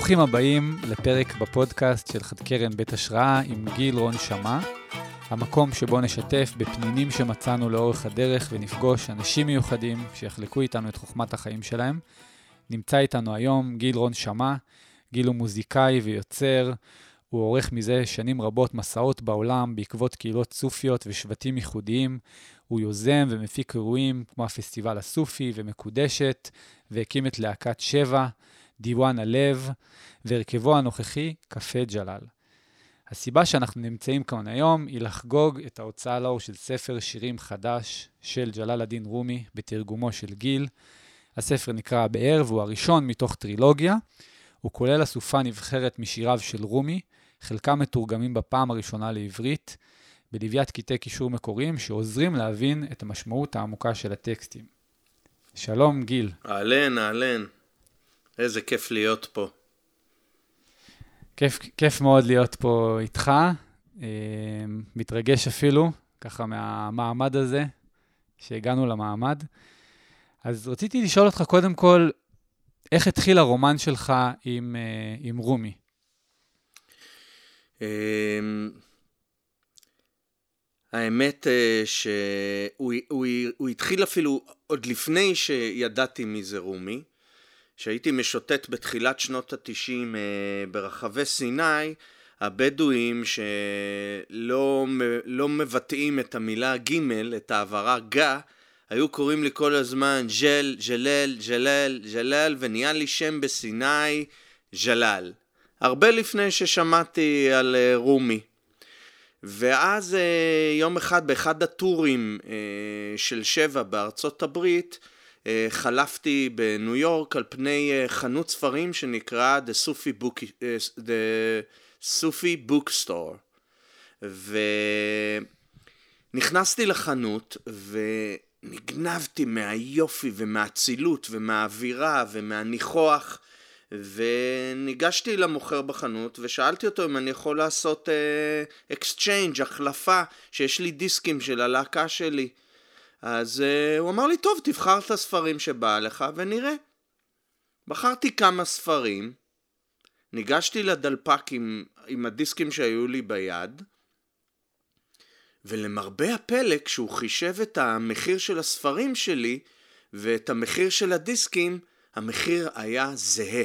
ברוכים הבאים לפרק בפודקאסט של חד קרן בית השראה עם גיל רון שמע, המקום שבו נשתף בפנינים שמצאנו לאורך הדרך ונפגוש אנשים מיוחדים שיחלקו איתנו את חוכמת החיים שלהם. נמצא איתנו היום גיל רון שמע, גיל הוא מוזיקאי ויוצר, הוא עורך מזה שנים רבות מסעות בעולם בעקבות קהילות סופיות ושבטים ייחודיים. הוא יוזם ומפיק אירועים כמו הפסטיבל הסופי ומקודשת, והקים את להקת שבע, דיוואן הלב, והרכבו הנוכחי, קפה ג'לאל. הסיבה שאנחנו נמצאים כאן היום היא לחגוג את ההוצאה לאור של ספר שירים חדש של ג'לאל א-דין רומי בתרגומו של גיל. הספר נקרא הבאר והוא הראשון מתוך טרילוגיה. הוא כולל אסופה נבחרת משיריו של רומי, חלקם מתורגמים בפעם הראשונה לעברית, בלוויית קטעי קישור מקוריים שעוזרים להבין את המשמעות העמוקה של הטקסטים. שלום, גיל. אהלן, אהלן. איזה כיף להיות פה. כיף, כיף מאוד להיות פה איתך, אה, מתרגש אפילו, ככה מהמעמד הזה, שהגענו למעמד. אז רציתי לשאול אותך קודם כל, איך התחיל הרומן שלך עם, אה, עם רומי? אמ, האמת אה, שהוא הוא, הוא התחיל אפילו עוד לפני שידעתי מי זה רומי. כשהייתי משוטט בתחילת שנות התשעים אה, ברחבי סיני, הבדואים שלא לא מבטאים את המילה ג', את העברה גה, היו קוראים לי כל הזמן ג'ל, ג'לל, ג'לל, ג'לל, ונהיה לי שם בסיני, ג'לל. הרבה לפני ששמעתי על אה, רומי. ואז אה, יום אחד באחד הטורים אה, של שבע בארצות הברית, חלפתי בניו יורק על פני חנות ספרים שנקרא The Sufi Book, The Sufi Bookstore. ונכנסתי לחנות ונגנבתי מהיופי ומהאצילות ומהאווירה ומהניחוח וניגשתי למוכר בחנות ושאלתי אותו אם אני יכול לעשות אקסצ'יינג', uh, החלפה, שיש לי דיסקים של הלהקה שלי. אז אה, הוא אמר לי, טוב, תבחר את הספרים שבא לך ונראה. בחרתי כמה ספרים, ניגשתי לדלפק עם, עם הדיסקים שהיו לי ביד, ולמרבה הפלא, כשהוא חישב את המחיר של הספרים שלי ואת המחיר של הדיסקים, המחיר היה זהה.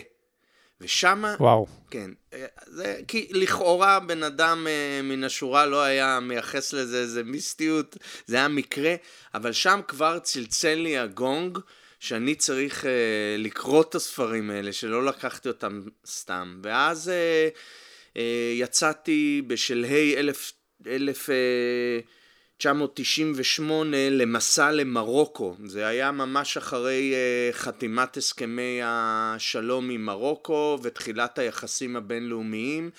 ושמה... וואו. כן. זה כי לכאורה בן אדם אה, מן השורה לא היה מייחס לזה איזה מיסטיות, זה היה מקרה, אבל שם כבר צלצל לי הגונג. שאני צריך uh, לקרוא את הספרים האלה, שלא לקחתי אותם סתם. ואז uh, uh, יצאתי בשלהי אלף, אלף uh, 1998 למסע למרוקו. זה היה ממש אחרי uh, חתימת הסכמי השלום עם מרוקו ותחילת היחסים הבינלאומיים,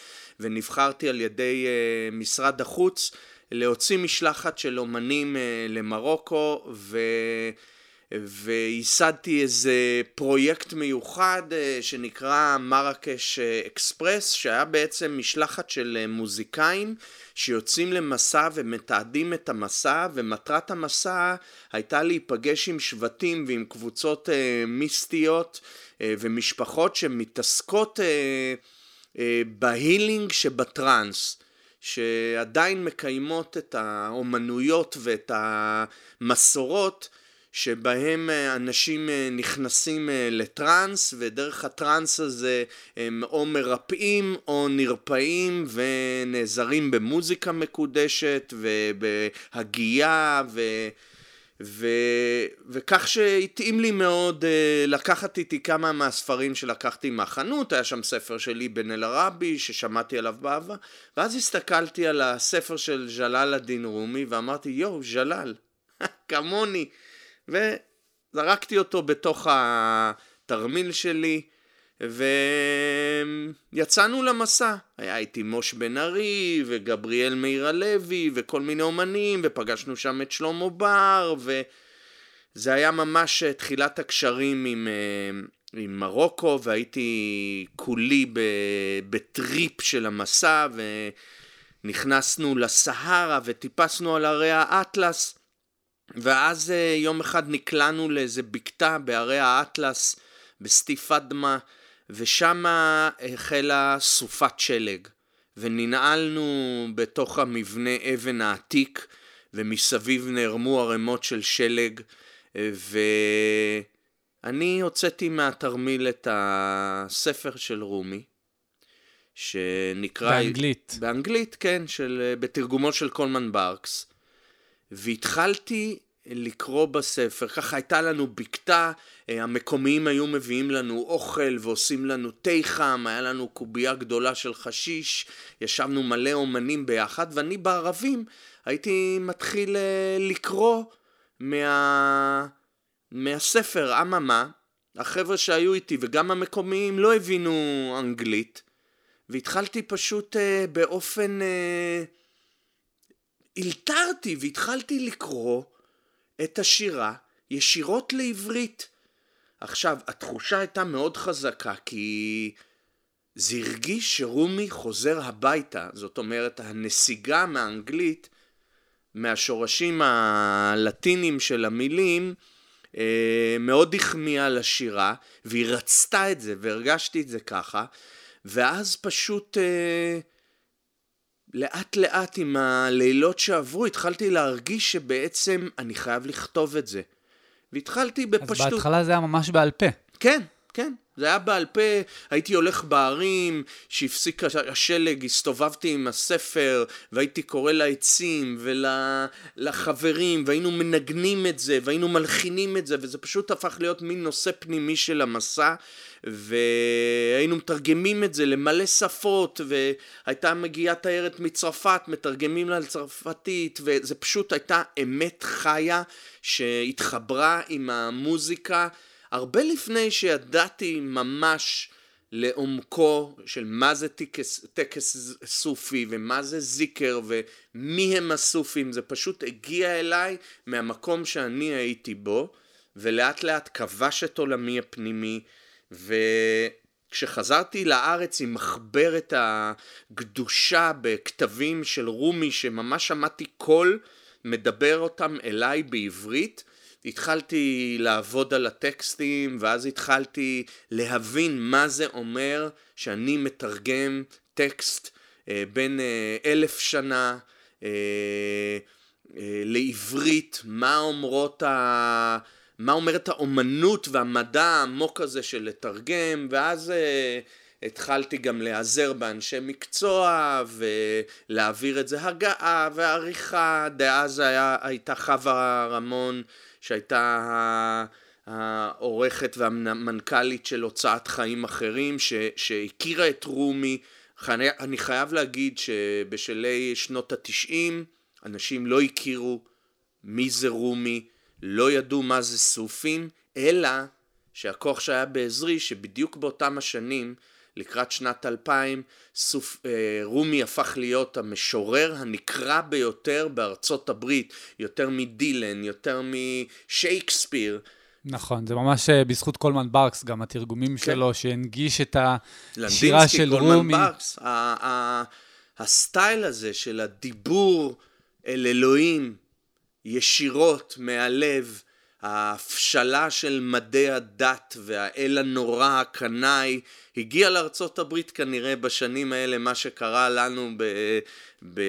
ונבחרתי על ידי uh, משרד החוץ להוציא משלחת של אומנים uh, למרוקו, ו... וייסדתי איזה פרויקט מיוחד שנקרא מרקש אקספרס, שהיה בעצם משלחת של מוזיקאים שיוצאים למסע ומתעדים את המסע, ומטרת המסע הייתה להיפגש עם שבטים ועם קבוצות אה, מיסטיות אה, ומשפחות שמתעסקות אה, אה, בהילינג שבטראנס. שעדיין מקיימות את האומנויות ואת המסורות שבהם אה, אנשים אה, נכנסים אה, לטראנס ודרך הטראנס הזה הם או מרפאים או נרפאים ונעזרים במוזיקה מקודשת ובהגייה ו... ו... וכך שהתאים לי מאוד uh, לקחת איתי כמה מהספרים שלקחתי מהחנות, היה שם ספר של אבן אל-ערבי ששמעתי עליו בעבר, ואז הסתכלתי על הספר של ג'לאל א-דין רומי ואמרתי יואו ג'לאל, כמוני, וזרקתי אותו בתוך התרמיל שלי, ויצאנו למסע. היה איתי מוש בן ארי, וגבריאל מאיר הלוי, וכל מיני אומנים, ופגשנו שם את שלמה בר, וזה היה ממש תחילת הקשרים עם, עם מרוקו, והייתי כולי בטריפ של המסע, ונכנסנו לסהרה, וטיפסנו על הרי האטלס. ואז אה, יום אחד נקלענו לאיזה בקתה בערי האטלס בסטיף אדמה ושם החלה סופת שלג, וננעלנו בתוך המבנה אבן העתיק, ומסביב נערמו ערימות של שלג, ואני הוצאתי מהתרמיל את הספר של רומי, שנקרא... באנגלית. באנגלית, כן, של, בתרגומו של קולמן ברקס. והתחלתי לקרוא בספר, ככה הייתה לנו בקתה, אה, המקומיים היו מביאים לנו אוכל ועושים לנו תה חם, היה לנו קובייה גדולה של חשיש, ישבנו מלא אומנים ביחד, ואני בערבים הייתי מתחיל אה, לקרוא מה... מהספר, אממה, החבר'ה שהיו איתי וגם המקומיים לא הבינו אנגלית, והתחלתי פשוט אה, באופן... אה, הלתרתי והתחלתי לקרוא את השירה ישירות לעברית. עכשיו, התחושה הייתה מאוד חזקה, כי זה הרגיש שרומי חוזר הביתה, זאת אומרת, הנסיגה מהאנגלית, מהשורשים הלטינים של המילים, אה, מאוד החמיאה לשירה, והיא רצתה את זה, והרגשתי את זה ככה, ואז פשוט... אה, לאט לאט עם הלילות שעברו התחלתי להרגיש שבעצם אני חייב לכתוב את זה. והתחלתי בפשטות. אז בהתחלה זה היה ממש בעל פה. כן, כן. זה היה בעל פה, הייתי הולך בערים, שהפסיק השלג, הסתובבתי עם הספר, והייתי קורא לעצים ולחברים, והיינו מנגנים את זה, והיינו מלחינים את זה, וזה פשוט הפך להיות מין נושא פנימי של המסע, והיינו מתרגמים את זה למלא שפות, והייתה מגיעה תיירת מצרפת, מתרגמים לה לצרפתית, וזה פשוט הייתה אמת חיה שהתחברה עם המוזיקה. הרבה לפני שידעתי ממש לעומקו של מה זה טקס, טקס סופי ומה זה זיקר ומי הם הסופים, זה פשוט הגיע אליי מהמקום שאני הייתי בו ולאט לאט כבש את עולמי הפנימי וכשחזרתי לארץ עם מחברת הקדושה בכתבים של רומי שממש שמעתי קול מדבר אותם אליי בעברית התחלתי לעבוד על הטקסטים, ואז התחלתי להבין מה זה אומר שאני מתרגם טקסט אה, בין אה, אלף שנה אה, אה, לעברית, מה אומרות ה... מה אומרת האומנות והמדע העמוק הזה של לתרגם, ואז אה, התחלתי גם להיעזר באנשי מקצוע ולהעביר את זה הגעה ועריכה, דאז היה, הייתה חווה רמון שהייתה העורכת והמנכ"לית של הוצאת חיים אחרים, ש, שהכירה את רומי. אני חייב להגיד שבשלהי שנות התשעים אנשים לא הכירו מי זה רומי, לא ידעו מה זה סופים, אלא שהכוח שהיה בעזרי, שבדיוק באותם השנים לקראת שנת 2000, סופ, אה, רומי הפך להיות המשורר הנקרא ביותר בארצות הברית, יותר מדילן, יותר משייקספיר. נכון, זה ממש אה, בזכות קולמן ברקס, גם התרגומים כן. שלו, שהנגיש את השירה של רומי. לדינסקי, קולמן ברקס, הסטייל הזה של הדיבור אל אלוהים ישירות מהלב, ההפשלה של מדי הדת והאל הנורא הקנאי הגיע לארצות הברית כנראה בשנים האלה מה שקרה לנו ב... ב...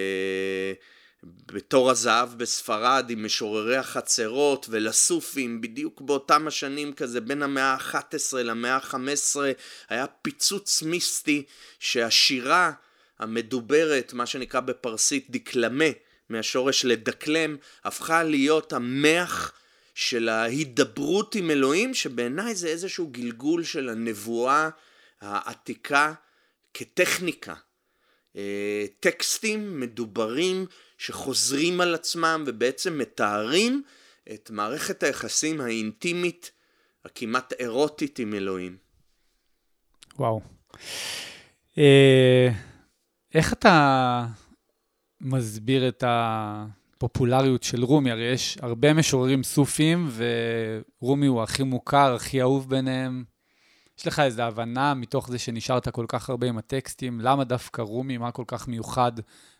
בתור הזהב בספרד עם משוררי החצרות ולסופים בדיוק באותם השנים כזה בין המאה ה-11 למאה ה-15 היה פיצוץ מיסטי שהשירה המדוברת מה שנקרא בפרסית דקלמה מהשורש לדקלם הפכה להיות המח של ההידברות עם אלוהים, שבעיניי זה איזשהו גלגול של הנבואה העתיקה כטכניקה. אה, טקסטים מדוברים שחוזרים על עצמם ובעצם מתארים את מערכת היחסים האינטימית, הכמעט אירוטית עם אלוהים. וואו. אה, איך אתה מסביר את ה... הפופולריות של רומי, הרי יש הרבה משוררים סופיים, ורומי הוא הכי מוכר, הכי אהוב ביניהם. יש לך איזו הבנה מתוך זה שנשארת כל כך הרבה עם הטקסטים, למה דווקא רומי, מה כל כך מיוחד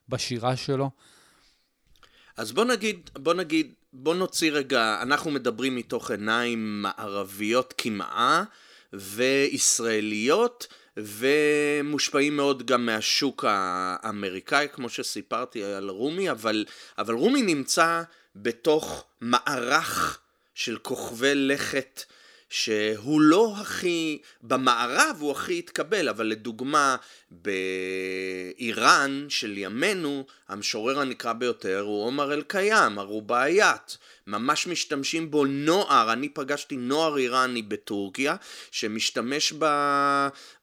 בשירה שלו? אז בוא נגיד, בוא נגיד, בוא נוציא רגע, אנחנו מדברים מתוך עיניים מערביות כמעה, וישראליות, ומושפעים מאוד גם מהשוק האמריקאי, כמו שסיפרתי על רומי, אבל, אבל רומי נמצא בתוך מערך של כוכבי לכת שהוא לא הכי, במערב הוא הכי התקבל, אבל לדוגמה באיראן של ימינו, המשורר הנקרא ביותר הוא עומר אל-קיים, הרובעיית. ממש משתמשים בו נוער, אני פגשתי נוער איראני בטורקיה, שמשתמש ב...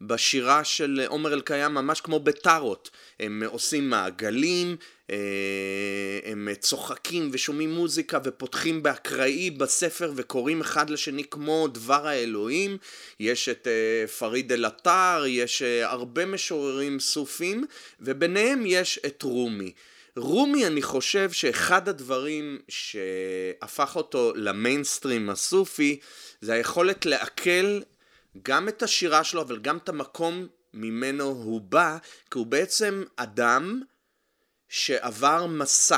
בשירה של עומר אל-קיים ממש כמו בטארות. הם עושים מעגלים, הם צוחקים ושומעים מוזיקה ופותחים באקראי בספר וקוראים אחד לשני כמו דבר האלוהים. יש את אה, פריד אל-עטר, יש אה, הרבה משוררים סופים, וביניהם יש את רומי. רומי, אני חושב שאחד הדברים שהפך אותו למיינסטרים הסופי, זה היכולת לעכל גם את השירה שלו, אבל גם את המקום ממנו הוא בא, כי הוא בעצם אדם שעבר מסע.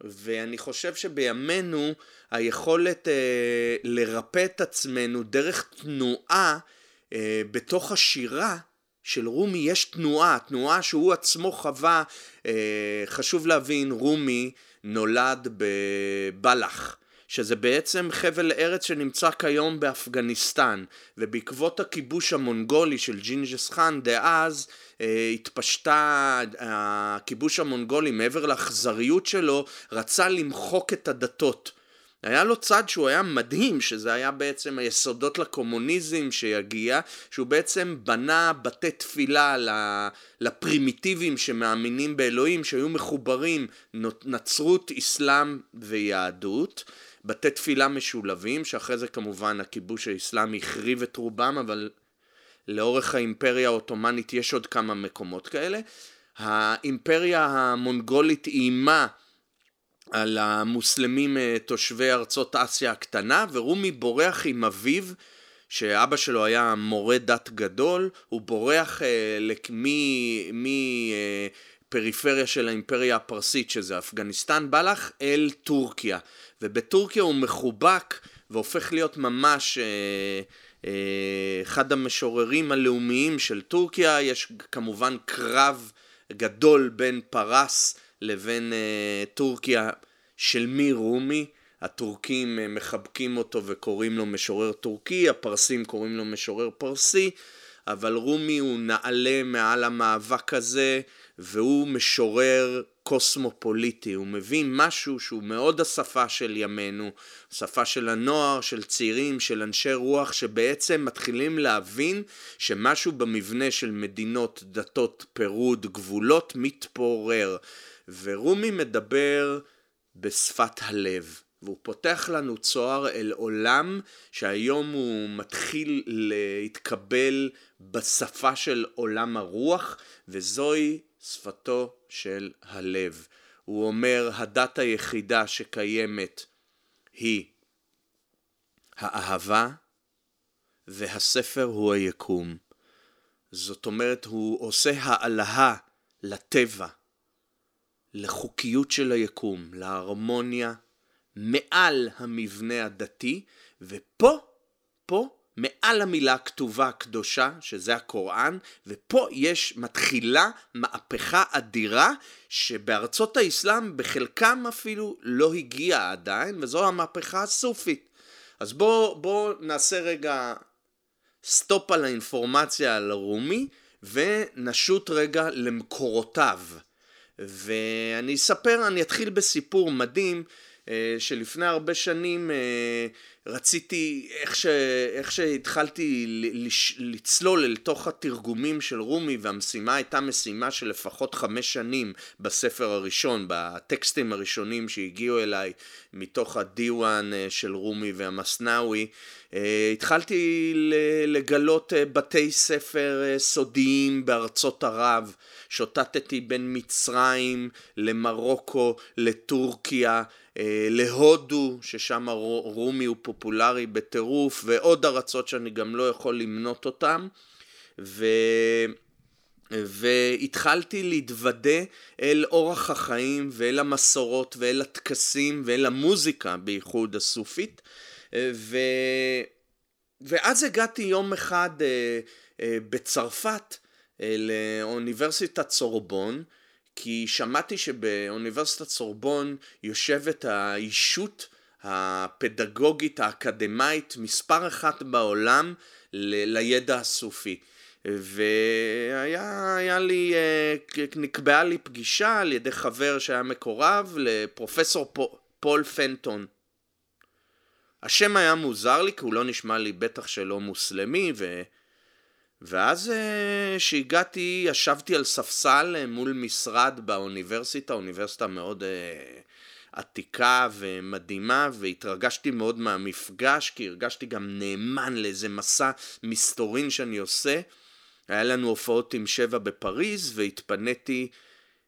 ואני חושב שבימינו היכולת אה, לרפא את עצמנו דרך תנועה אה, בתוך השירה של רומי יש תנועה, תנועה שהוא עצמו חווה, אה, חשוב להבין, רומי נולד בבלח. שזה בעצם חבל ארץ שנמצא כיום באפגניסטן, ובעקבות הכיבוש המונגולי של ג'ינגיס חאן דאז, התפשטה הכיבוש המונגולי מעבר לאכזריות שלו, רצה למחוק את הדתות. היה לו צד שהוא היה מדהים, שזה היה בעצם היסודות לקומוניזם שיגיע, שהוא בעצם בנה בתי תפילה לפרימיטיבים שמאמינים באלוהים, שהיו מחוברים נצרות, אסלאם ויהדות. בתי תפילה משולבים, שאחרי זה כמובן הכיבוש האסלאמי החריב את רובם, אבל לאורך האימפריה העות'מאנית יש עוד כמה מקומות כאלה. האימפריה המונגולית איימה על המוסלמים אה, תושבי ארצות אסיה הקטנה, ורומי בורח עם אביו, שאבא שלו היה מורה דת גדול, הוא בורח אה, מפריפריה אה, של האימפריה הפרסית, שזה אפגניסטן, בלח, אל טורקיה. ובטורקיה הוא מחובק והופך להיות ממש... אה, אחד המשוררים הלאומיים של טורקיה, יש כמובן קרב גדול בין פרס לבין uh, טורקיה של מי רומי. הטורקים uh, מחבקים אותו וקוראים לו משורר טורקי, הפרסים קוראים לו משורר פרסי, אבל רומי הוא נעלה מעל המאבק הזה, והוא משורר קוסמופוליטי, הוא מביא משהו שהוא מאוד השפה של ימינו, שפה של הנוער, של צעירים, של אנשי רוח, שבעצם מתחילים להבין שמשהו במבנה של מדינות, דתות, פירוד, גבולות, מתפורר. ורומי מדבר בשפת הלב. והוא פותח לנו צוהר אל עולם שהיום הוא מתחיל להתקבל בשפה של עולם הרוח, וזוהי שפתו של הלב. הוא אומר, הדת היחידה שקיימת היא האהבה, והספר הוא היקום. זאת אומרת, הוא עושה העלאה לטבע, לחוקיות של היקום, להרמוניה, מעל המבנה הדתי, ופה, פה, מעל המילה הכתובה הקדושה, שזה הקוראן, ופה יש, מתחילה מהפכה אדירה, שבארצות האסלאם בחלקם אפילו לא הגיעה עדיין, וזו המהפכה הסופית. אז בואו בוא נעשה רגע סטופ על האינפורמציה על רומי, ונשוט רגע למקורותיו. ואני אספר, אני אתחיל בסיפור מדהים אה, שלפני הרבה שנים אה, רציתי, איך, ש, איך שהתחלתי לצלול אל תוך התרגומים של רומי והמשימה הייתה משימה של לפחות חמש שנים בספר הראשון, בטקסטים הראשונים שהגיעו אליי מתוך הדיוואן אה, של רומי והמסנאווי, התחלתי לגלות בתי ספר סודיים בארצות ערב, שוטטתי בין מצרים למרוקו, לטורקיה, אה, להודו, ששם רומי הוא פופולרי בטירוף, ועוד ארצות שאני גם לא יכול למנות אותן. ו... והתחלתי להתוודע אל אורח החיים ואל המסורות ואל הטקסים ואל המוזיקה, בייחוד הסופית. ו... ואז הגעתי יום אחד אה, אה, בצרפת אה, לאוניברסיטת סורבון, כי שמעתי שבאוניברסיטת סורבון יושבת האישות הפדגוגית האקדמאית מספר אחת בעולם ל- לידע הסופי. והיה לי, אה, נקבעה לי פגישה על ידי חבר שהיה מקורב לפרופסור פול פנטון. השם היה מוזר לי כי הוא לא נשמע לי בטח שלא מוסלמי ו... ואז כשהגעתי אה, ישבתי על ספסל אה, מול משרד באוניברסיטה, אוניברסיטה מאוד uh, עתיקה ומדהימה והתרגשתי מאוד מהמפגש כי הרגשתי גם נאמן לאיזה מסע מסתורין שאני עושה. היה לנו הופעות עם שבע בפריז והתפניתי,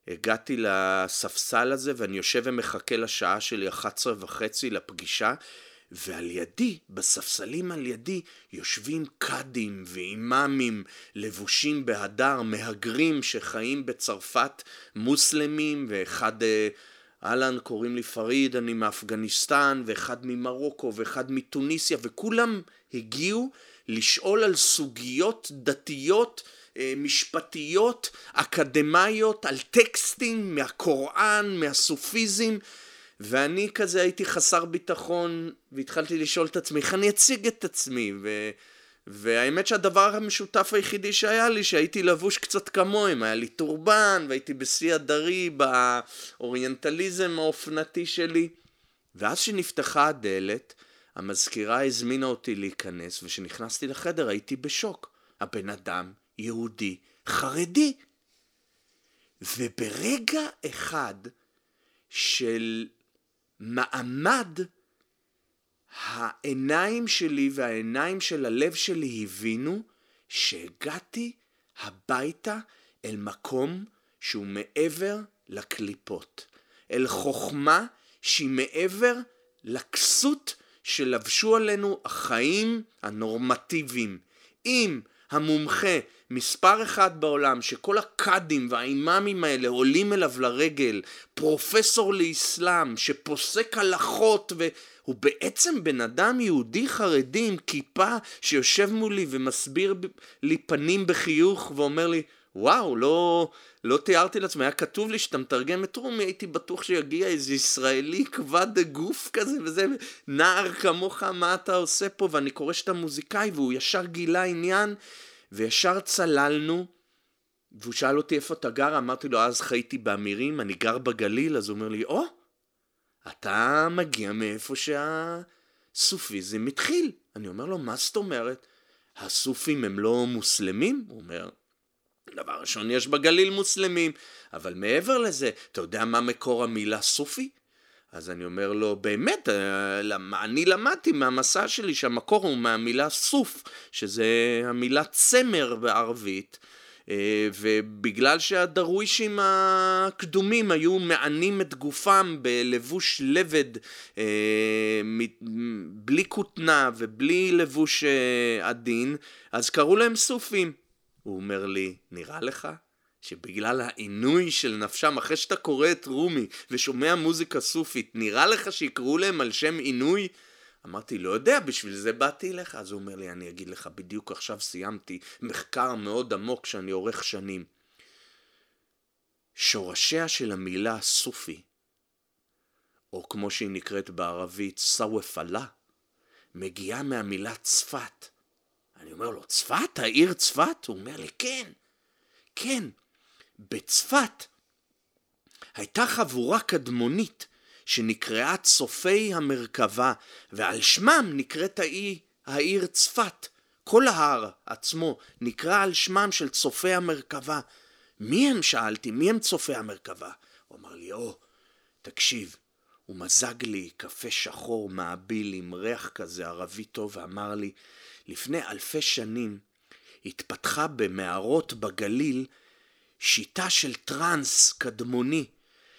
הגעתי לספסל הזה ואני יושב ומחכה לשעה שלי 11 וחצי לפגישה ועל ידי, בספסלים על ידי, יושבים קאדים ואימאמים לבושים בהדר, מהגרים שחיים בצרפת, מוסלמים, ואחד, אה, אהלן, קוראים לי פריד, אני מאפגניסטן, ואחד ממרוקו, ואחד מתוניסיה, וכולם הגיעו לשאול על סוגיות דתיות, אה, משפטיות, אקדמאיות, על טקסטים מהקוראן, מהסופיזם. ואני כזה הייתי חסר ביטחון, והתחלתי לשאול את עצמי איך אני אציג את עצמי, ו... והאמת שהדבר המשותף היחידי שהיה לי, שהייתי לבוש קצת כמוהם, היה לי טורבן, והייתי בשיא הדרי באוריינטליזם האופנתי שלי. ואז שנפתחה הדלת, המזכירה הזמינה אותי להיכנס, וכשנכנסתי לחדר הייתי בשוק. הבן אדם יהודי חרדי. וברגע אחד של מעמד העיניים שלי והעיניים של הלב שלי הבינו שהגעתי הביתה אל מקום שהוא מעבר לקליפות, אל חוכמה שהיא מעבר לכסות שלבשו עלינו החיים הנורמטיביים. אם המומחה מספר אחד בעולם שכל הקאדים והאימאמים האלה עולים אליו לרגל, פרופסור לאסלאם שפוסק הלכות והוא בעצם בן אדם יהודי חרדי עם כיפה שיושב מולי ומסביר לי פנים בחיוך ואומר לי וואו, לא, לא תיארתי לעצמי, היה כתוב לי שאתה מתרגם את רומי, הייתי בטוח שיגיע איזה ישראלי כבד גוף כזה וזה, נער כמוך, מה אתה עושה פה? ואני קורא שאתה מוזיקאי, והוא ישר גילה עניין, וישר צללנו, והוא שאל אותי איפה אתה גר, אמרתי לו, אז חייתי באמירים, אני גר בגליל, אז הוא אומר לי, או, oh, אתה מגיע מאיפה שהסופיזם התחיל. אני אומר לו, מה זאת אומרת? הסופים הם לא מוסלמים? הוא אומר, דבר ראשון, יש בגליל מוסלמים, אבל מעבר לזה, אתה יודע מה מקור המילה סופי? אז אני אומר לו, באמת, אה, אני למדתי מהמסע שלי שהמקור הוא מהמילה סוף, שזה המילה צמר בערבית, אה, ובגלל שהדרווישים הקדומים היו מענים את גופם בלבוש לבד, אה, בלי כותנה ובלי לבוש עדין, אז קראו להם סופים. הוא אומר לי, נראה לך שבגלל העינוי של נפשם, אחרי שאתה קורא את רומי ושומע מוזיקה סופית, נראה לך שיקראו להם על שם עינוי? אמרתי, לא יודע, בשביל זה באתי אליך. אז הוא אומר לי, אני אגיד לך, בדיוק עכשיו סיימתי מחקר מאוד עמוק שאני עורך שנים. שורשיה של המילה סופי, או כמו שהיא נקראת בערבית, סוופלה, מגיעה מהמילה צפת. אני אומר לו, צפת? העיר צפת? הוא אומר לי, כן, כן. בצפת הייתה חבורה קדמונית שנקראה צופי המרכבה, ועל שמם נקראת האי, העיר צפת. כל ההר עצמו נקרא על שמם של צופי המרכבה. מי הם? שאלתי, מי הם צופי המרכבה? הוא אמר לי, או, תקשיב, הוא מזג לי קפה שחור מעביל עם ריח כזה ערבי טוב ואמר לי, לפני אלפי שנים התפתחה במערות בגליל שיטה של טראנס קדמוני,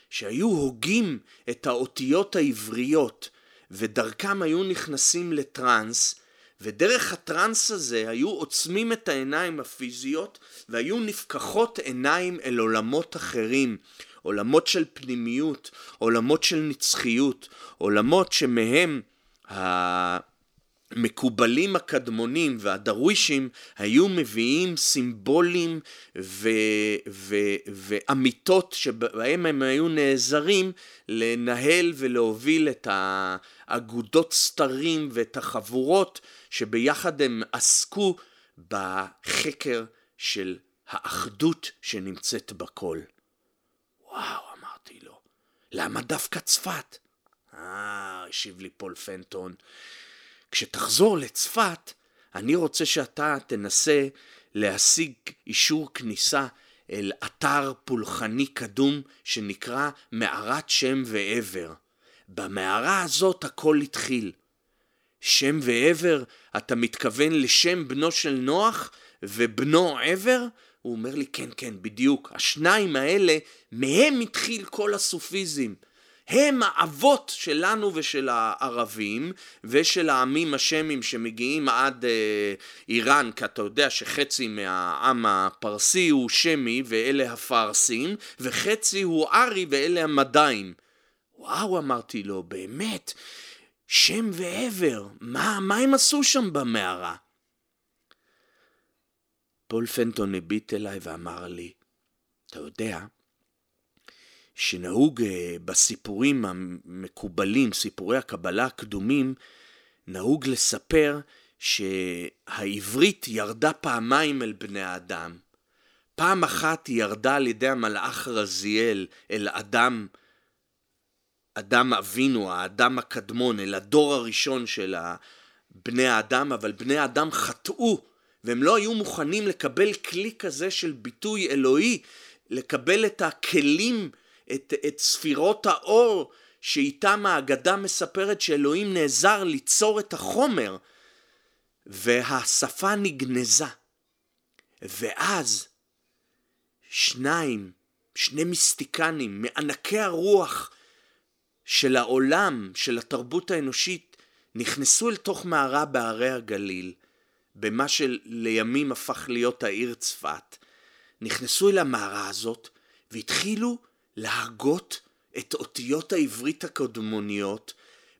שהיו הוגים את האותיות העבריות ודרכם היו נכנסים לטראנס, ודרך הטראנס הזה היו עוצמים את העיניים הפיזיות והיו נפקחות עיניים אל עולמות אחרים, עולמות של פנימיות, עולמות של נצחיות, עולמות שמהם המקובלים הקדמונים והדרווישים היו מביאים סימבולים ו- ו- ואמיתות שבהם הם היו נעזרים לנהל ולהוביל את האגודות סתרים ואת החבורות שביחד הם עסקו בחקר של האחדות שנמצאת בכל. וואו, אמרתי לו, למה דווקא צפת? אה, השיב לי פול פנטון, כשתחזור לצפת, אני רוצה שאתה תנסה להשיג אישור כניסה אל אתר פולחני קדום שנקרא מערת שם ועבר. במערה הזאת הכל התחיל. שם ועבר, אתה מתכוון לשם בנו של נוח ובנו עבר? הוא אומר לי, כן, כן, בדיוק. השניים האלה, מהם התחיל כל הסופיזם. הם האבות שלנו ושל הערבים ושל העמים השמים שמגיעים עד אה, איראן, כי אתה יודע שחצי מהעם הפרסי הוא שמי ואלה הפרסים, וחצי הוא ארי ואלה המדיים. וואו, אמרתי לו, באמת, שם ועבר, מה, מה הם עשו שם במערה? פול פנטון הביט אליי ואמר לי, אתה יודע, שנהוג אה, בסיפורים המקובלים, סיפורי הקבלה הקדומים, נהוג לספר שהעברית ירדה פעמיים אל בני האדם. פעם אחת היא ירדה על ידי המלאך רזיאל אל אדם, אדם אבינו, האדם הקדמון, אל הדור הראשון של בני האדם, אבל בני האדם חטאו, והם לא היו מוכנים לקבל כלי כזה של ביטוי אלוהי, לקבל את הכלים את, את ספירות האור שאיתם האגדה מספרת שאלוהים נעזר ליצור את החומר והשפה נגנזה. ואז שניים, שני מיסטיקנים מענקי הרוח של העולם, של התרבות האנושית, נכנסו אל תוך מערה בהרי הגליל, במה שלימים הפך להיות העיר צפת. נכנסו אל המערה הזאת והתחילו להגות את אותיות העברית הקדמוניות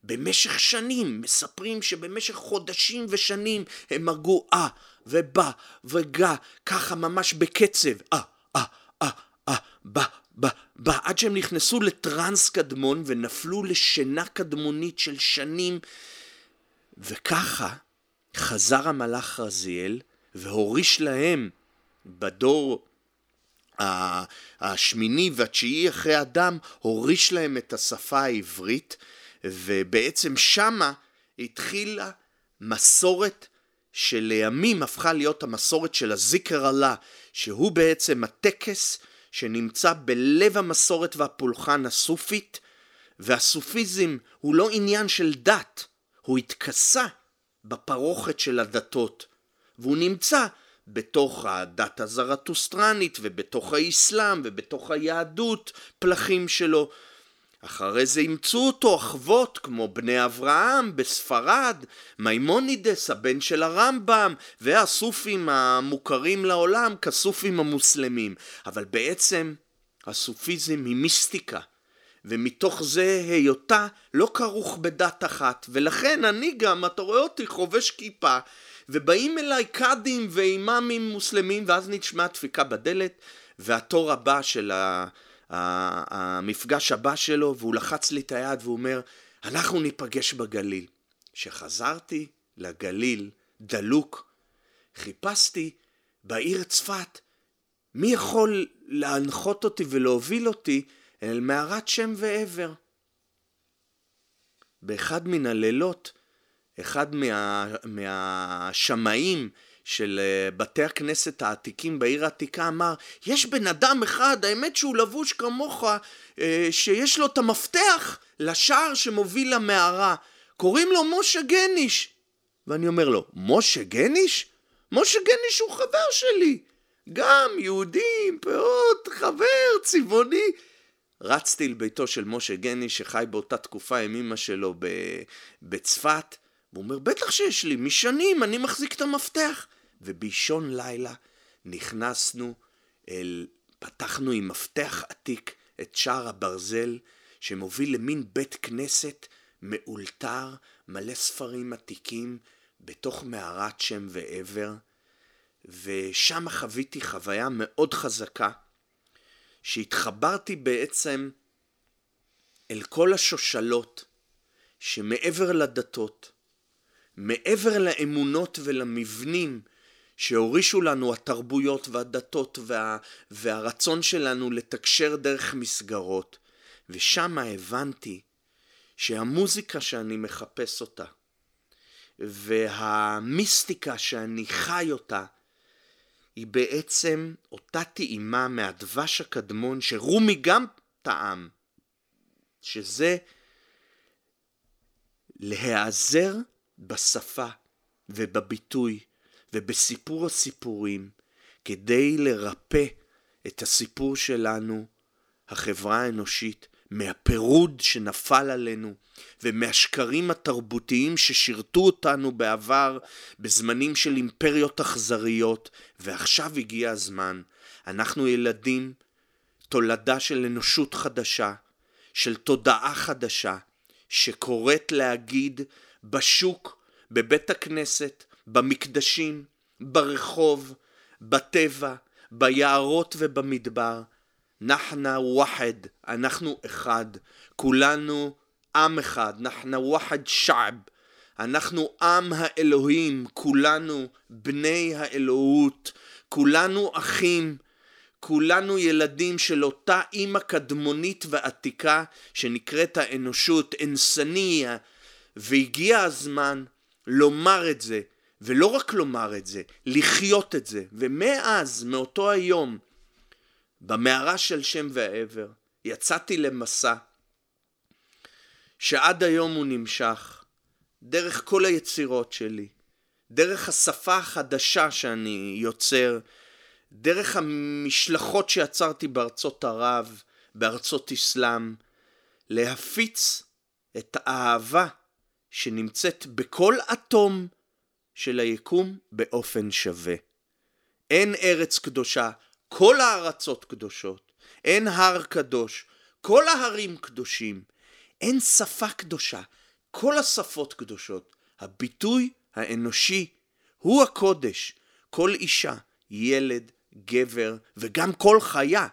במשך שנים, מספרים שבמשך חודשים ושנים הם הרגו אה ובא וגה, ככה ממש בקצב, אה, אה, אה, אה, בא, בא, בא, עד שהם נכנסו לטרנס קדמון ונפלו לשינה קדמונית של שנים, וככה חזר המלאך רזיאל והוריש להם בדור השמיני והתשיעי אחרי אדם הוריש להם את השפה העברית ובעצם שמה התחילה מסורת שלימים הפכה להיות המסורת של הזיקר אללה שהוא בעצם הטקס שנמצא בלב המסורת והפולחן הסופית והסופיזם הוא לא עניין של דת, הוא התכסה בפרוכת של הדתות והוא נמצא בתוך הדת הזרטוסטרנית ובתוך האסלאם ובתוך היהדות פלחים שלו. אחרי זה אימצו אותו אחוות כמו בני אברהם בספרד, מימונידס הבן של הרמב"ם והסופים המוכרים לעולם כסופים המוסלמים. אבל בעצם הסופיזם היא מיסטיקה. ומתוך זה היותה לא כרוך בדת אחת, ולכן אני גם, אתה רואה אותי חובש כיפה, ובאים אליי קאדים ואימאמים מוסלמים, ואז נשמע דפיקה בדלת, והתור הבא של ה... המפגש הבא שלו, והוא לחץ לי את היד והוא אומר, אנחנו ניפגש בגליל. כשחזרתי לגליל, דלוק, חיפשתי בעיר צפת מי יכול להנחות אותי ולהוביל אותי אל מערת שם ועבר. באחד מן הלילות אחד מה, מהשמאים של אה, בתי הכנסת העתיקים בעיר העתיקה אמר, יש בן אדם אחד, האמת שהוא לבוש כמוך, אה, שיש לו את המפתח לשער שמוביל למערה. קוראים לו משה גניש. ואני אומר לו, משה גניש? משה גניש הוא חבר שלי. גם יהודי עם פאות, חבר, צבעוני. רצתי לביתו של משה גניש שחי באותה תקופה עם אמא שלו בצפת. והוא אומר, בטח שיש לי, משנים אני מחזיק את המפתח. ובאישון לילה נכנסנו אל, פתחנו עם מפתח עתיק את שער הברזל, שמוביל למין בית כנסת מאולתר, מלא ספרים עתיקים, בתוך מערת שם ועבר, ושם חוויתי חוויה מאוד חזקה, שהתחברתי בעצם אל כל השושלות שמעבר לדתות, מעבר לאמונות ולמבנים שהורישו לנו התרבויות והדתות וה, והרצון שלנו לתקשר דרך מסגרות, ושם הבנתי שהמוזיקה שאני מחפש אותה, והמיסטיקה שאני חי אותה, היא בעצם אותה טעימה מהדבש הקדמון שרומי גם טעם, שזה להיעזר בשפה ובביטוי ובסיפור הסיפורים כדי לרפא את הסיפור שלנו, החברה האנושית, מהפירוד שנפל עלינו ומהשקרים התרבותיים ששירתו אותנו בעבר בזמנים של אימפריות אכזריות ועכשיו הגיע הזמן. אנחנו ילדים, תולדה של אנושות חדשה, של תודעה חדשה, שקוראת להגיד בשוק, בבית הכנסת, במקדשים, ברחוב, בטבע, ביערות ובמדבר. נחנה וחד, אנחנו אחד, כולנו עם אחד, נחנה וחד שעב, אנחנו עם האלוהים, כולנו בני האלוהות, כולנו אחים, כולנו ילדים של אותה אימא קדמונית ועתיקה שנקראת האנושות, אינסניה, והגיע הזמן לומר את זה, ולא רק לומר את זה, לחיות את זה. ומאז, מאותו היום, במערה של שם ועבר, יצאתי למסע שעד היום הוא נמשך, דרך כל היצירות שלי, דרך השפה החדשה שאני יוצר, דרך המשלחות שיצרתי בארצות ערב, בארצות אסלאם, להפיץ את האהבה שנמצאת בכל אטום של היקום באופן שווה. אין ארץ קדושה, כל הארצות קדושות. אין הר קדוש, כל ההרים קדושים. אין שפה קדושה, כל השפות קדושות. הביטוי האנושי הוא הקודש. כל אישה, ילד, גבר וגם כל חיה.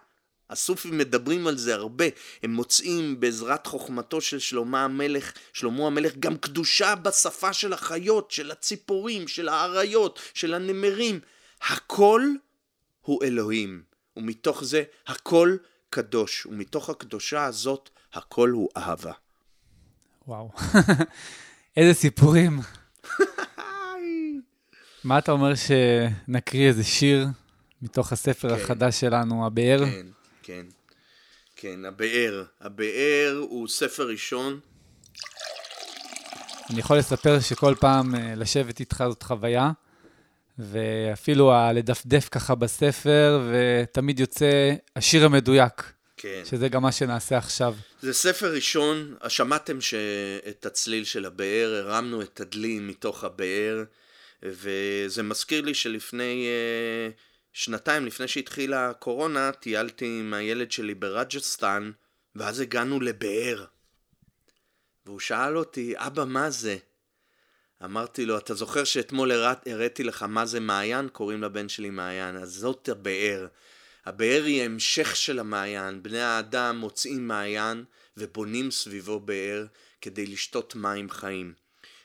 הסופים מדברים על זה הרבה, הם מוצאים בעזרת חוכמתו של שלמה המלך, שלמה המלך גם קדושה בשפה של החיות, של הציפורים, של האריות, של הנמרים. הכל הוא אלוהים, ומתוך זה הכל קדוש, ומתוך הקדושה הזאת הכל הוא אהבה. וואו, איזה סיפורים. מה אתה אומר שנקריא איזה שיר מתוך הספר כן. החדש שלנו, הבאר? כן, כן. כן, הבאר. הבאר הוא ספר ראשון. אני יכול לספר שכל פעם אה, לשבת איתך זאת חוויה, ואפילו לדפדף ככה בספר, ותמיד יוצא השיר המדויק. כן. שזה גם מה שנעשה עכשיו. זה ספר ראשון, שמעתם את הצליל של הבאר, הרמנו את הדלי מתוך הבאר, וזה מזכיר לי שלפני uh, שנתיים, לפני שהתחילה הקורונה, טיילתי עם הילד שלי ברג'סטן, ואז הגענו לבאר. והוא שאל אותי, אבא, מה זה? אמרתי לו, אתה זוכר שאתמול הראיתי לך מה זה מעיין? קוראים לבן שלי מעיין. אז זאת הבאר. הבאר היא המשך של המעיין. בני האדם מוצאים מעיין ובונים סביבו באר כדי לשתות מים חיים.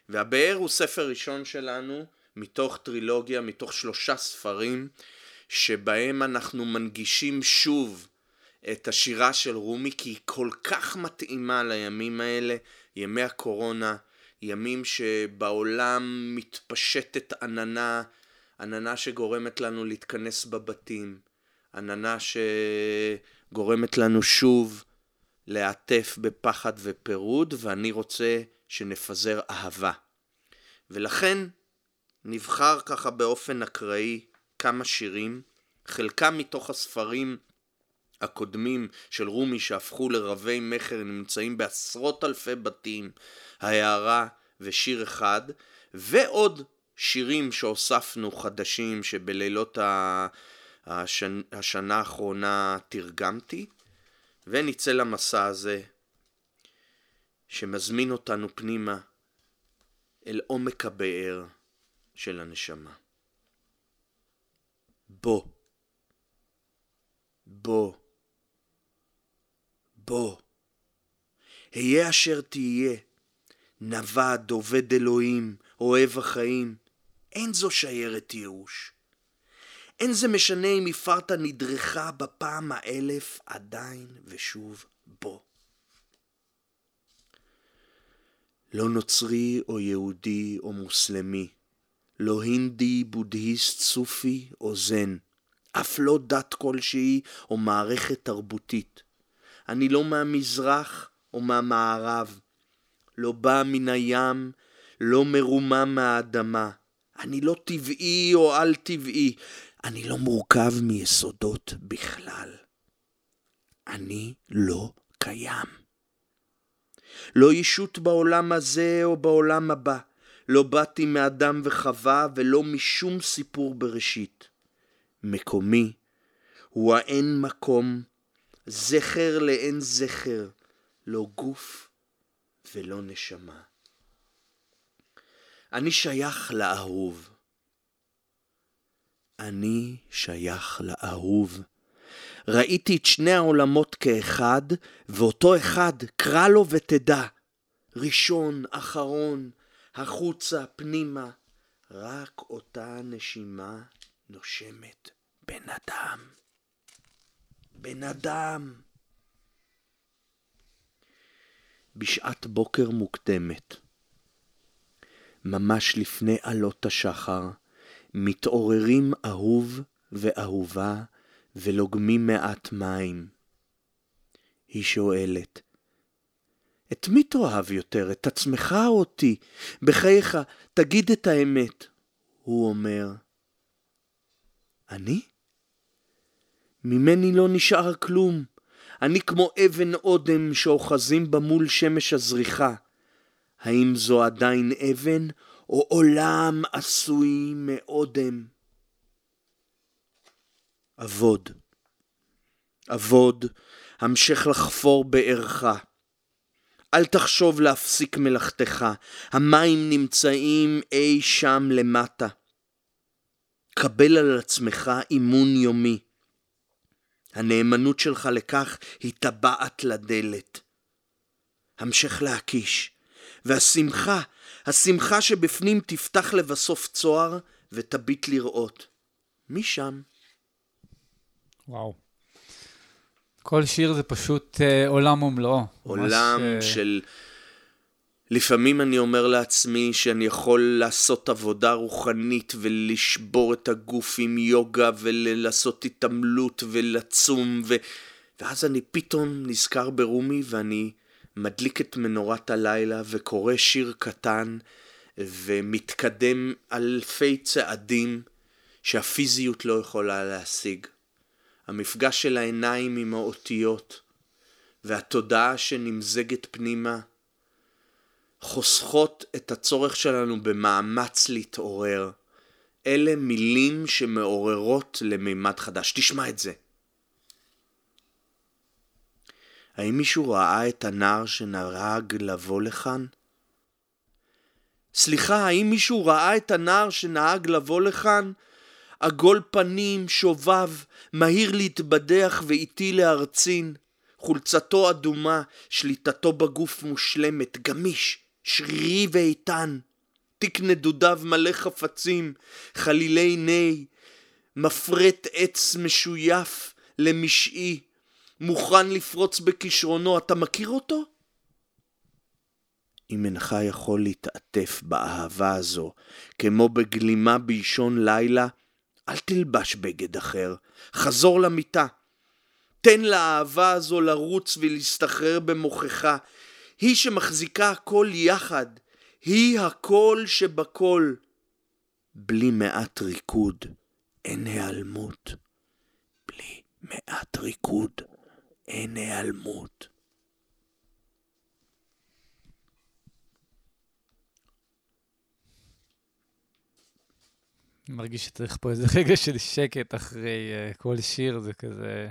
והבאר הוא ספר ראשון שלנו מתוך טרילוגיה, מתוך שלושה ספרים, שבהם אנחנו מנגישים שוב את השירה של רומי, כי היא כל כך מתאימה לימים האלה, ימי הקורונה, ימים שבעולם מתפשטת עננה, עננה שגורמת לנו להתכנס בבתים, עננה שגורמת לנו שוב להעטף בפחד ופירוד, ואני רוצה שנפזר אהבה. ולכן נבחר ככה באופן אקראי כמה שירים, חלקם מתוך הספרים הקודמים של רומי שהפכו לרבי מכר נמצאים בעשרות אלפי בתים, ההערה ושיר אחד, ועוד שירים שהוספנו חדשים שבלילות השנ... השנה האחרונה תרגמתי, ונצא למסע הזה שמזמין אותנו פנימה אל עומק הבאר, של הנשמה. בוא. בוא. בוא. היה אשר תהיה, נווד, עובד אלוהים, אוהב החיים, אין זו שיירת ייאוש. אין זה משנה אם הפרת נדרכה בפעם האלף עדיין ושוב בוא. לא נוצרי או יהודי או מוסלמי, לא הינדי, בודהיסט, סופי או זן, אף לא דת כלשהי או מערכת תרבותית. אני לא מהמזרח או מהמערב, לא בא מן הים, לא מרומם מהאדמה. אני לא טבעי או על טבעי, אני לא מורכב מיסודות בכלל. אני לא קיים. לא ישות בעולם הזה או בעולם הבא. לא באתי מאדם וחווה ולא משום סיפור בראשית. מקומי הוא האין מקום, זכר לאין זכר, לא גוף ולא נשמה. אני שייך לאהוב. אני שייך לאהוב. ראיתי את שני העולמות כאחד, ואותו אחד, קרא לו ותדע. ראשון, אחרון, החוצה, פנימה. רק אותה נשימה נושמת בן אדם. בן אדם. בשעת בוקר מוקדמת, ממש לפני עלות השחר, מתעוררים אהוב ואהובה ולוגמים מעט מים. היא שואלת, את מי תאהב יותר, את עצמך או אותי? בחייך, תגיד את האמת. הוא אומר, אני? ממני לא נשאר כלום. אני כמו אבן אודם שאוחזים בה מול שמש הזריחה. האם זו עדיין אבן, או עולם עשוי מאודם? אבוד. אבוד, המשך לחפור בארך. אל תחשוב להפסיק מלאכתך, המים נמצאים אי שם למטה. קבל על עצמך אימון יומי. הנאמנות שלך לכך היא טבעת לדלת. המשך להקיש, והשמחה, השמחה שבפנים תפתח לבסוף צוהר ותביט לראות. מי שם? וואו. כל שיר זה פשוט אה, עולם ומלואו. עולם ממש, אה, של... לפעמים אני אומר לעצמי שאני יכול לעשות עבודה רוחנית ולשבור את הגוף עם יוגה ולעשות התעמלות ולצום ו... ואז אני פתאום נזכר ברומי ואני מדליק את מנורת הלילה וקורא שיר קטן ומתקדם אלפי צעדים שהפיזיות לא יכולה להשיג. המפגש של העיניים עם האותיות והתודעה שנמזגת פנימה חוסכות את הצורך שלנו במאמץ להתעורר. אלה מילים שמעוררות למימד חדש. תשמע את זה. האם מישהו ראה את הנער שנהג לבוא לכאן? סליחה, האם מישהו ראה את הנער שנהג לבוא לכאן? עגול פנים, שובב, מהיר להתבדח ואיטי להרצין. חולצתו אדומה, שליטתו בגוף מושלמת, גמיש, שרירי ואיתן. תיק נדודיו מלא חפצים, חלילי ני, מפרט עץ משויף למשעי, מוכן לפרוץ בכישרונו. אתה מכיר אותו? אם אינך יכול להתעטף באהבה הזו, כמו בגלימה באישון לילה, אל תלבש בגד אחר, חזור למיטה. תן לאהבה הזו לרוץ ולהסתחרר במוחך. היא שמחזיקה הכל יחד, היא הכל שבכל. בלי מעט ריקוד אין היעלמות. בלי מעט ריקוד אין היעלמות. מרגיש שצריך פה איזה רגע של שקט אחרי uh, כל שיר, זה כזה...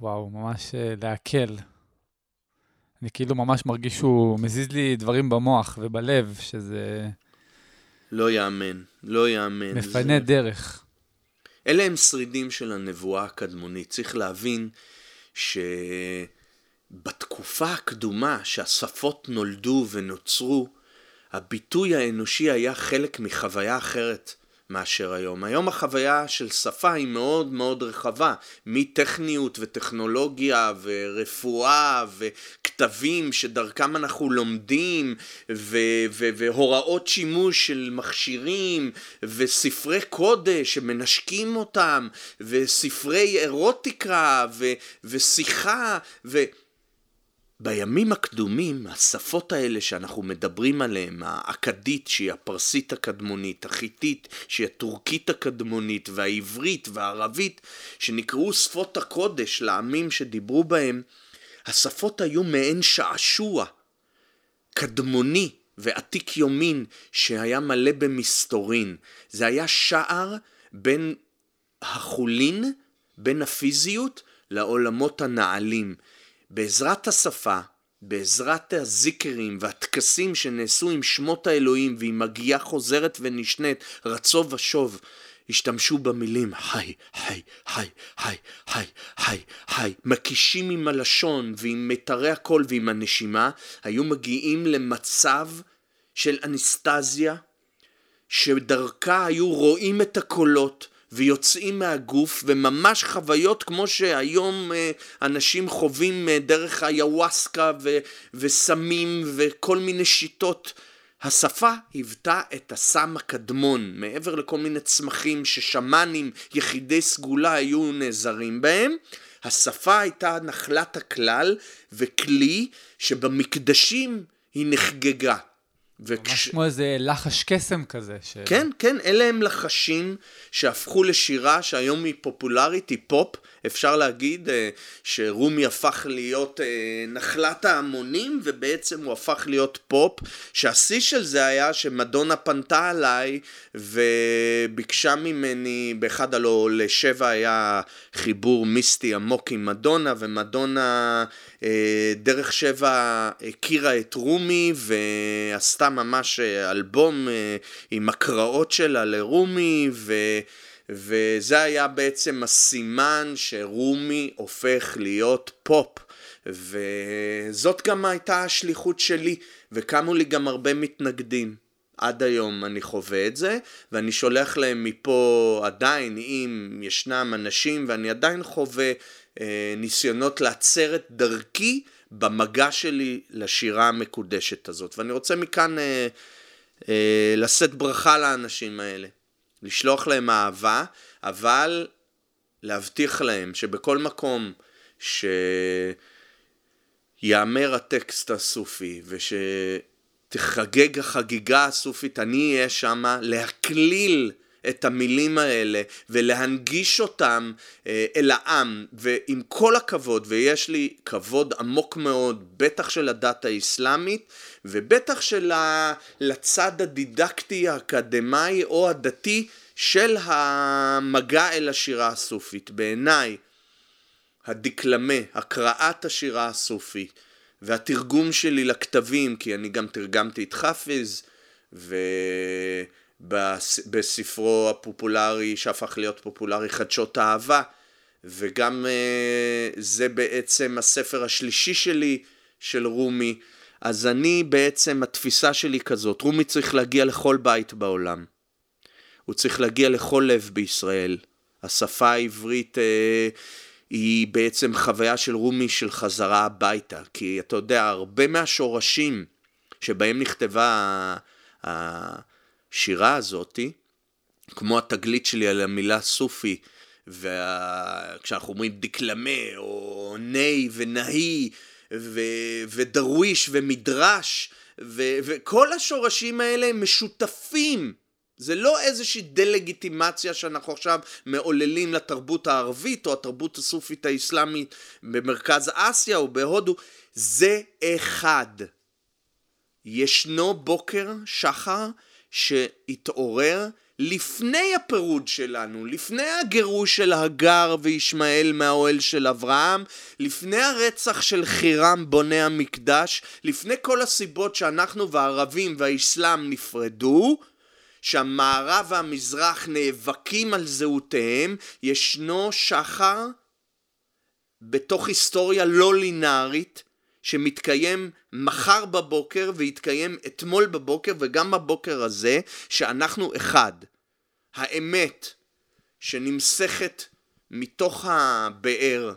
וואו, ממש uh, להקל. אני כאילו ממש מרגיש שהוא מזיז לי דברים במוח ובלב, שזה... לא יאמן, לא יאמן. מפנה זה... דרך. אלה הם שרידים של הנבואה הקדמונית. צריך להבין שבתקופה הקדומה שהשפות נולדו ונוצרו, הביטוי האנושי היה חלק מחוויה אחרת מאשר היום. היום החוויה של שפה היא מאוד מאוד רחבה, מטכניות וטכנולוגיה ורפואה וכתבים שדרכם אנחנו לומדים ו- ו- והוראות שימוש של מכשירים וספרי קודש שמנשקים אותם וספרי אירוטיקה ו- ושיחה ו... בימים הקדומים, השפות האלה שאנחנו מדברים עליהן, האכדית שהיא הפרסית הקדמונית, החיתית שהיא הטורקית הקדמונית, והעברית והערבית, שנקראו שפות הקודש לעמים שדיברו בהם, השפות היו מעין שעשוע קדמוני ועתיק יומין שהיה מלא במסתורין. זה היה שער בין החולין, בין הפיזיות, לעולמות הנעלים. בעזרת השפה, בעזרת הזיקרים והטקסים שנעשו עם שמות האלוהים ועם הגייה חוזרת ונשנית רצו ושוב, השתמשו במילים חי, חי, חי, חי, חי, חי, חי, מקישים עם הלשון ועם מיתרי הקול ועם הנשימה, היו מגיעים למצב של אנסטזיה, שדרכה היו רואים את הקולות, ויוצאים מהגוף, וממש חוויות כמו שהיום אה, אנשים חווים אה, דרך היוואסקה ו- וסמים וכל מיני שיטות. השפה היוותה את הסם הקדמון, מעבר לכל מיני צמחים ששמאנים, יחידי סגולה היו נעזרים בהם. השפה הייתה נחלת הכלל וכלי שבמקדשים היא נחגגה. וכש... ממש כמו איזה לחש קסם כזה. ש... כן, כן, אלה הם לחשים שהפכו לשירה שהיום היא פופולרית, היא פופ. אפשר להגיד uh, שרומי הפך להיות uh, נחלת ההמונים, ובעצם הוא הפך להיות פופ. שהשיא של זה היה שמדונה פנתה עליי וביקשה ממני, באחד הלא לשבע היה חיבור מיסטי עמוק עם מדונה, ומדונה uh, דרך שבע הכירה את רומי ועשתה ממש אה, אלבום אה, עם הקראות שלה לרומי, ו... וזה היה בעצם הסימן שרומי הופך להיות פופ. וזאת גם הייתה השליחות שלי, וקמו לי גם הרבה מתנגדים. עד היום אני חווה את זה, ואני שולח להם מפה עדיין, אם ישנם אנשים, ואני עדיין חווה אה, ניסיונות לעצר את דרכי במגע שלי לשירה המקודשת הזאת. ואני רוצה מכאן אה, אה, לשאת ברכה לאנשים האלה, לשלוח להם אהבה, אבל להבטיח להם שבכל מקום שיאמר הטקסט הסופי ושתחגג החגיגה הסופית, אני אהיה שמה להקליל את המילים האלה ולהנגיש אותם אה, אל העם. ועם כל הכבוד ויש לי כבוד עמוק מאוד בטח של הדת האסלאמית ובטח של ה... לצד הדידקטי האקדמאי או הדתי של המגע אל השירה הסופית. בעיניי הדקלמה, הקראת השירה הסופית והתרגום שלי לכתבים כי אני גם תרגמתי את חאפיז ו... בספרו הפופולרי שהפך להיות פופולרי חדשות אהבה. וגם uh, זה בעצם הספר השלישי שלי של רומי. אז אני בעצם התפיסה שלי כזאת רומי צריך להגיע לכל בית בעולם. הוא צריך להגיע לכל לב בישראל. השפה העברית uh, היא בעצם חוויה של רומי של חזרה הביתה. כי אתה יודע הרבה מהשורשים שבהם נכתבה השירה הזאתי, כמו התגלית שלי על המילה סופי, וכשאנחנו וה... אומרים דקלמה, או ני ונהי, ו... ודרוויש ומדרש, ו... וכל השורשים האלה הם משותפים. זה לא איזושהי דה-לגיטימציה שאנחנו עכשיו מעוללים לתרבות הערבית או התרבות הסופית האסלאמית במרכז אסיה או בהודו, זה אחד. ישנו בוקר שחר שהתעורר לפני הפירוד שלנו, לפני הגירוש של הגר וישמעאל מהאוהל של אברהם, לפני הרצח של חירם בוני המקדש, לפני כל הסיבות שאנחנו והערבים והאסלאם נפרדו, שהמערב והמזרח נאבקים על זהותיהם, ישנו שחר בתוך היסטוריה לא לינארית, שמתקיים מחר בבוקר ויתקיים אתמול בבוקר וגם בבוקר הזה, שאנחנו אחד. האמת שנמסכת מתוך הבאר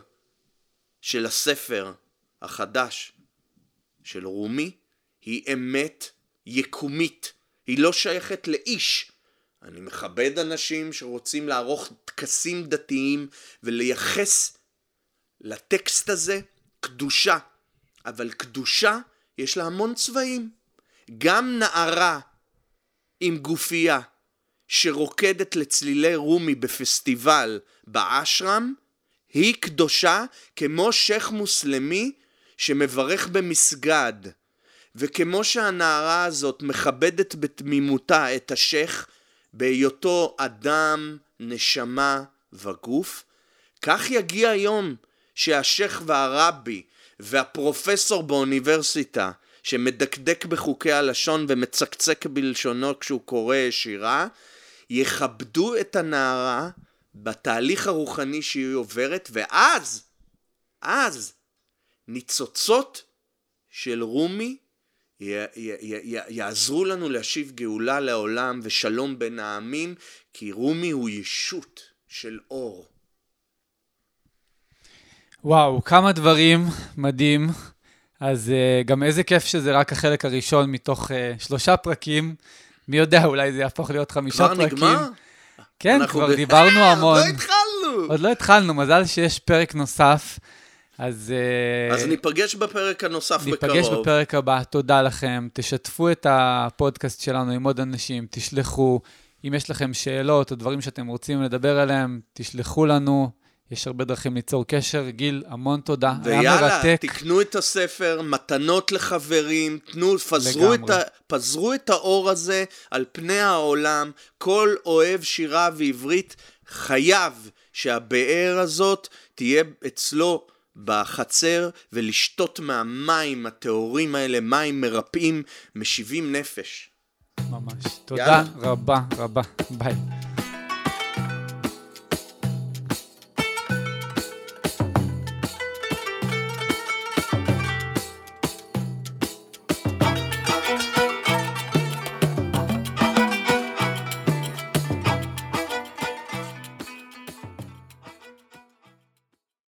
של הספר החדש של רומי היא אמת יקומית, היא לא שייכת לאיש. אני מכבד אנשים שרוצים לערוך טקסים דתיים ולייחס לטקסט הזה קדושה, אבל קדושה יש לה המון צבעים. גם נערה עם גופייה שרוקדת לצלילי רומי בפסטיבל באשרם, היא קדושה כמו שייח' מוסלמי שמברך במסגד. וכמו שהנערה הזאת מכבדת בתמימותה את השייח' בהיותו אדם, נשמה וגוף, כך יגיע היום שהשייח' והרבי והפרופסור באוניברסיטה שמדקדק בחוקי הלשון ומצקצק בלשונו כשהוא קורא שירה, יכבדו את הנערה בתהליך הרוחני שהיא עוברת, ואז, אז, ניצוצות של רומי י- י- י- יעזרו לנו להשיב גאולה לעולם ושלום בין העמים, כי רומי הוא ישות של אור. וואו, כמה דברים מדהים. אז uh, גם איזה כיף שזה רק החלק הראשון מתוך uh, שלושה פרקים. מי יודע, אולי זה יהפוך להיות חמישה כבר פרקים. נגמר? כן, כבר ב- דיברנו אה, המון. עוד לא התחלנו! עוד לא התחלנו, מזל שיש פרק נוסף. אז, uh, אז ניפגש בפרק הנוסף ניפגש בקרוב. בפרק הבא, תודה לכם. תשתפו את הפודקאסט שלנו עם עוד אנשים, תשלחו. אם יש לכם שאלות או דברים שאתם רוצים לדבר עליהם, תשלחו לנו. יש הרבה דרכים ליצור קשר. גיל, המון תודה. היה ויאללה, מרתק. תקנו את הספר, מתנות לחברים, תנו, פזרו את. ה, פזרו את האור הזה על פני העולם. כל אוהב שירה ועברית חייב שהבאר הזאת תהיה אצלו בחצר ולשתות מהמים הטהורים האלה, מים מרפאים, משיבים נפש. ממש. תודה יאללה. רבה רבה. ביי.